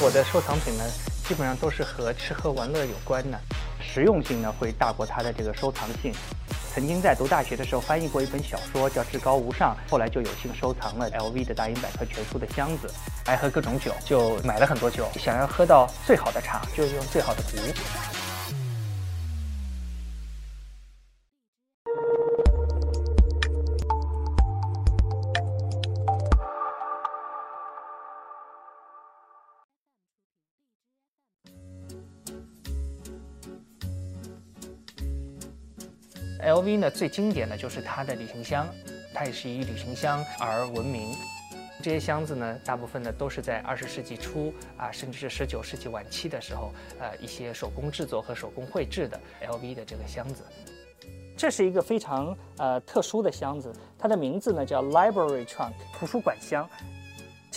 我的收藏品呢，基本上都是和吃喝玩乐有关的，实用性呢会大过它的这个收藏性。曾经在读大学的时候翻译过一本小说，叫《至高无上》，后来就有幸收藏了 LV 的大英百科全书的箱子。爱喝各种酒，就买了很多酒。想要喝到最好的茶，就用最好的壶。LV 呢，最经典的就是它的旅行箱，它也是以旅行箱而闻名。这些箱子呢，大部分呢都是在二十世纪初啊，甚至是十九世纪晚期的时候，呃，一些手工制作和手工绘制的 LV 的这个箱子。这是一个非常呃特殊的箱子，它的名字呢叫 Library Trunk，图书馆箱。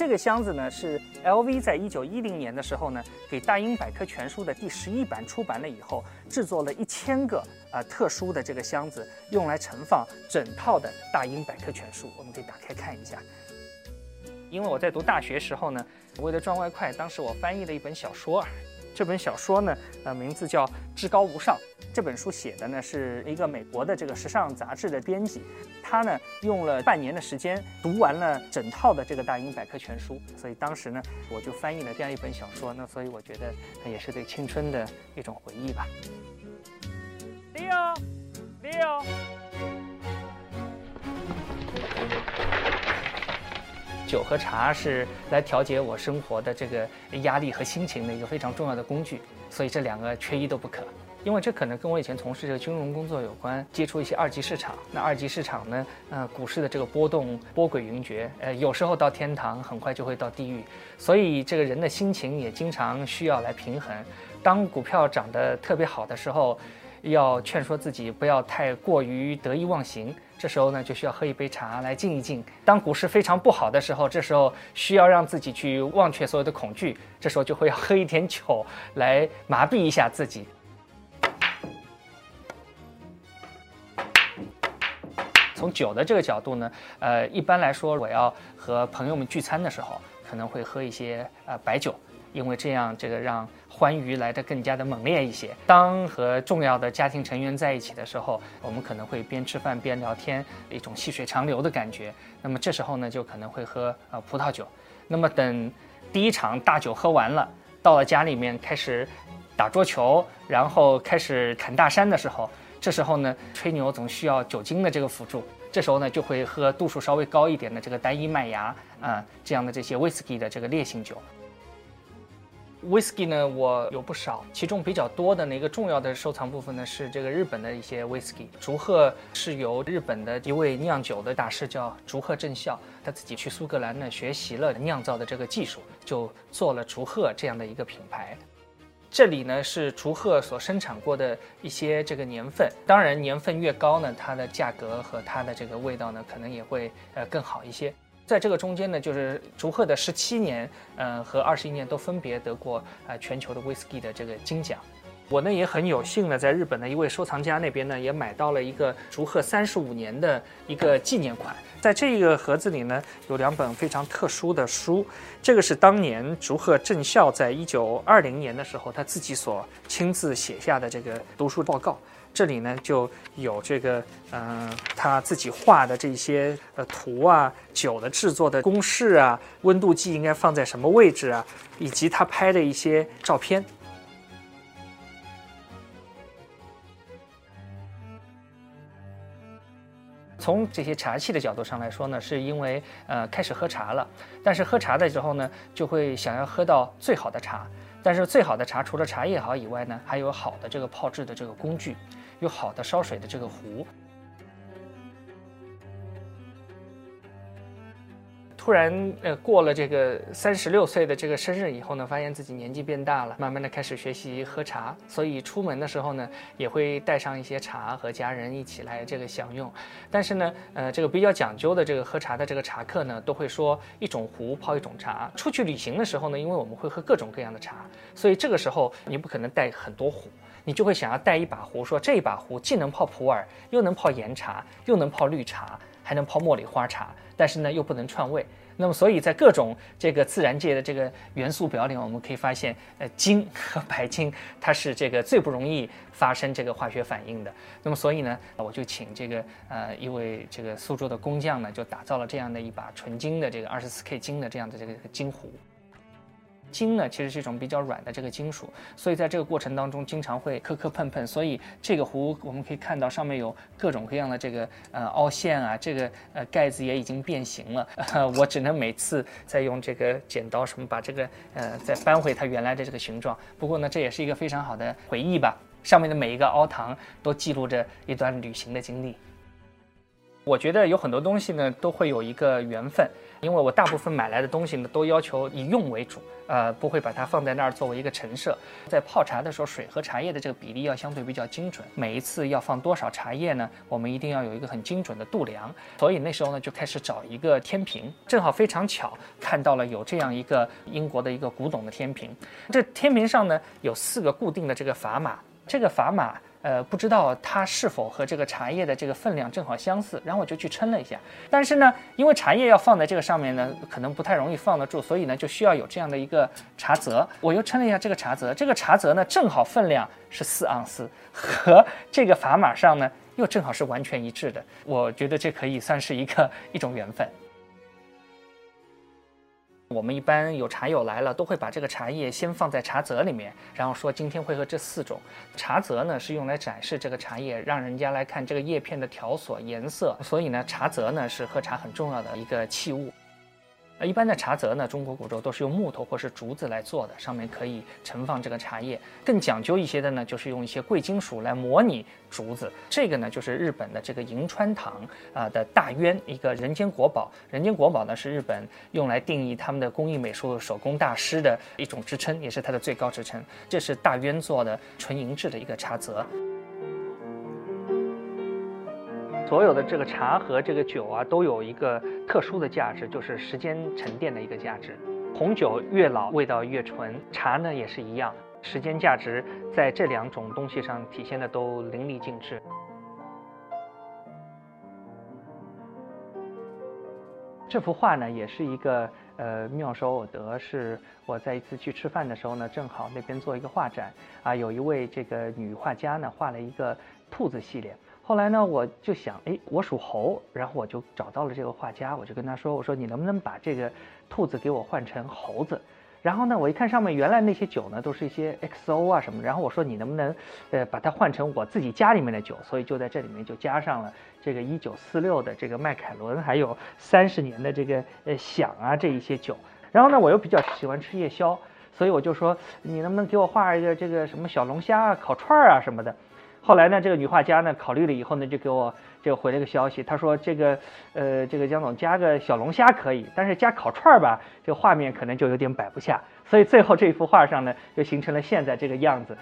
这个箱子呢是 LV 在一九一零年的时候呢，给《大英百科全书》的第十一版出版了以后，制作了一千个啊特殊的这个箱子，用来盛放整套的《大英百科全书》。我们可以打开看一下。因为我在读大学时候呢，为了赚外快，当时我翻译了一本小说。这本小说呢，呃，名字叫《至高无上》。这本书写的呢是一个美国的这个时尚杂志的编辑，他呢用了半年的时间读完了整套的这个大英百科全书，所以当时呢我就翻译了这样一本小说。那所以我觉得也是对青春的一种回忆吧。Leo，Leo。酒和茶是来调节我生活的这个压力和心情的一个非常重要的工具，所以这两个缺一都不可。因为这可能跟我以前从事这个金融工作有关，接触一些二级市场。那二级市场呢，呃，股市的这个波动波诡云谲，呃，有时候到天堂，很快就会到地狱，所以这个人的心情也经常需要来平衡。当股票涨得特别好的时候，要劝说自己不要太过于得意忘形，这时候呢就需要喝一杯茶来静一静。当股市非常不好的时候，这时候需要让自己去忘却所有的恐惧，这时候就会要喝一点酒来麻痹一下自己。从酒的这个角度呢，呃，一般来说，我要和朋友们聚餐的时候，可能会喝一些呃白酒。因为这样，这个让欢愉来得更加的猛烈一些。当和重要的家庭成员在一起的时候，我们可能会边吃饭边聊天，一种细水长流的感觉。那么这时候呢，就可能会喝呃葡萄酒。那么等第一场大酒喝完了，到了家里面开始打桌球，然后开始砍大山的时候，这时候呢，吹牛总需要酒精的这个辅助。这时候呢，就会喝度数稍微高一点的这个单一麦芽啊这样的这些威士忌的这个烈性酒。Whisky 呢，我有不少，其中比较多的那个重要的收藏部分呢，是这个日本的一些 Whisky。竹鹤是由日本的一位酿酒的大师叫竹鹤正孝，他自己去苏格兰呢学习了酿造的这个技术，就做了竹鹤这样的一个品牌。这里呢是竹鹤所生产过的一些这个年份，当然年份越高呢，它的价格和它的这个味道呢，可能也会呃更好一些。在这个中间呢，就是竹鹤的十七年，呃和二十一年都分别得过呃全球的威士忌的这个金奖。我呢也很有幸呢，在日本的一位收藏家那边呢，也买到了一个竹鹤三十五年的一个纪念款。在这个盒子里呢，有两本非常特殊的书。这个是当年竹鹤正孝在一九二零年的时候，他自己所亲自写下的这个读书报告。这里呢就有这个，嗯，他自己画的这些呃图啊，酒的制作的公式啊，温度计应该放在什么位置啊，以及他拍的一些照片。从这些茶器的角度上来说呢，是因为呃开始喝茶了，但是喝茶的时候呢，就会想要喝到最好的茶，但是最好的茶除了茶叶好以外呢，还有好的这个泡制的这个工具。有好的烧水的这个壶。突然，呃，过了这个三十六岁的这个生日以后呢，发现自己年纪变大了，慢慢的开始学习喝茶，所以出门的时候呢，也会带上一些茶和家人一起来这个享用。但是呢，呃，这个比较讲究的这个喝茶的这个茶客呢，都会说一种壶泡一种茶。出去旅行的时候呢，因为我们会喝各种各样的茶，所以这个时候你不可能带很多壶。你就会想要带一把壶，说这一把壶既能泡普洱，又能泡岩茶，又能泡绿茶，还能泡茉莉花茶，但是呢又不能串味那么，所以在各种这个自然界的这个元素表里，我们可以发现，呃，金和白金它是这个最不容易发生这个化学反应的。那么，所以呢，我就请这个呃一位这个苏州的工匠呢，就打造了这样的一把纯金的这个二十四 K 金的这样的这个金壶。金呢，其实是一种比较软的这个金属，所以在这个过程当中经常会磕磕碰碰，所以这个壶我们可以看到上面有各种各样的这个呃凹陷啊，这个呃盖子也已经变形了，我只能每次再用这个剪刀什么把这个呃再扳回它原来的这个形状。不过呢，这也是一个非常好的回忆吧，上面的每一个凹塘都记录着一段旅行的经历。我觉得有很多东西呢都会有一个缘分。因为我大部分买来的东西呢，都要求以用为主，呃，不会把它放在那儿作为一个陈设。在泡茶的时候，水和茶叶的这个比例要相对比较精准。每一次要放多少茶叶呢？我们一定要有一个很精准的度量。所以那时候呢，就开始找一个天平，正好非常巧看到了有这样一个英国的一个古董的天平。这天平上呢有四个固定的这个砝码，这个砝码。呃，不知道它是否和这个茶叶的这个分量正好相似，然后我就去称了一下。但是呢，因为茶叶要放在这个上面呢，可能不太容易放得住，所以呢，就需要有这样的一个茶则。我又称了一下这个茶则，这个茶则呢，正好分量是四盎司，和这个砝码上呢，又正好是完全一致的。我觉得这可以算是一个 一种缘分。我们一般有茶友来了，都会把这个茶叶先放在茶则里面，然后说今天会喝这四种。茶则呢是用来展示这个茶叶，让人家来看这个叶片的条索、颜色。所以呢，茶则呢是喝茶很重要的一个器物。呃，一般的茶则呢，中国古州都是用木头或是竹子来做的，上面可以盛放这个茶叶。更讲究一些的呢，就是用一些贵金属来模拟竹子。这个呢，就是日本的这个银川堂啊的大渊，一个人间国宝。人间国宝呢，是日本用来定义他们的工艺美术手工大师的一种支撑，也是它的最高职称。这是大渊做的纯银制的一个茶则。所有的这个茶和这个酒啊，都有一个特殊的价值，就是时间沉淀的一个价值。红酒越老，味道越纯；茶呢也是一样，时间价值在这两种东西上体现的都淋漓尽致。这幅画呢，也是一个呃妙手偶得，是我在一次去吃饭的时候呢，正好那边做一个画展啊，有一位这个女画家呢，画了一个兔子系列。后来呢，我就想，哎，我属猴，然后我就找到了这个画家，我就跟他说，我说你能不能把这个兔子给我换成猴子？然后呢，我一看上面原来那些酒呢，都是一些 XO 啊什么，然后我说你能不能，呃，把它换成我自己家里面的酒？所以就在这里面就加上了这个一九四六的这个麦凯伦，还有三十年的这个呃响啊这一些酒。然后呢，我又比较喜欢吃夜宵，所以我就说你能不能给我画一个这个什么小龙虾啊、烤串啊什么的？后来呢，这个女画家呢考虑了以后呢，就给我就回了个消息，她说这个呃这个江总加个小龙虾可以，但是加烤串儿吧，这个画面可能就有点摆不下，所以最后这幅画上呢，就形成了现在这个样子。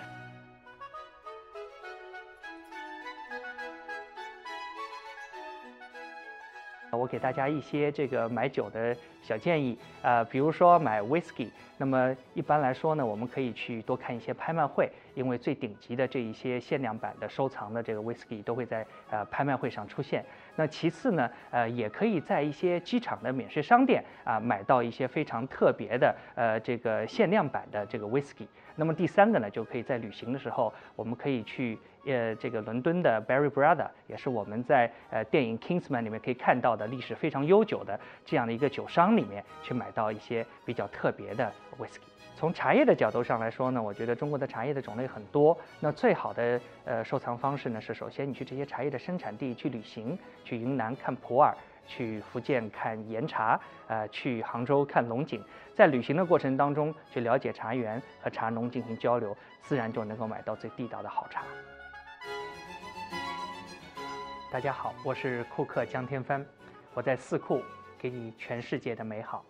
我给大家一些这个买酒的小建议，呃，比如说买 whisky，那么一般来说呢，我们可以去多看一些拍卖会，因为最顶级的这一些限量版的收藏的这个 whisky 都会在呃拍卖会上出现。那其次呢，呃，也可以在一些机场的免税商店啊买到一些非常特别的呃这个限量版的这个 whisky。那么第三个呢，就可以在旅行的时候，我们可以去呃这个伦敦的 Barry Brother，也是我们在呃电影 Kingsman 里面可以看到的历史非常悠久的这样的一个酒商里面去买到一些比较特别的 whisky。从茶叶的角度上来说呢，我觉得中国的茶叶的种类很多。那最好的呃收藏方式呢，是首先你去这些茶叶的生产地去旅行，去云南看普洱。去福建看岩茶，呃，去杭州看龙井，在旅行的过程当中去了解茶园和茶农进行交流，自然就能够买到最地道的好茶。大家好，我是库克江天帆，我在四库给你全世界的美好。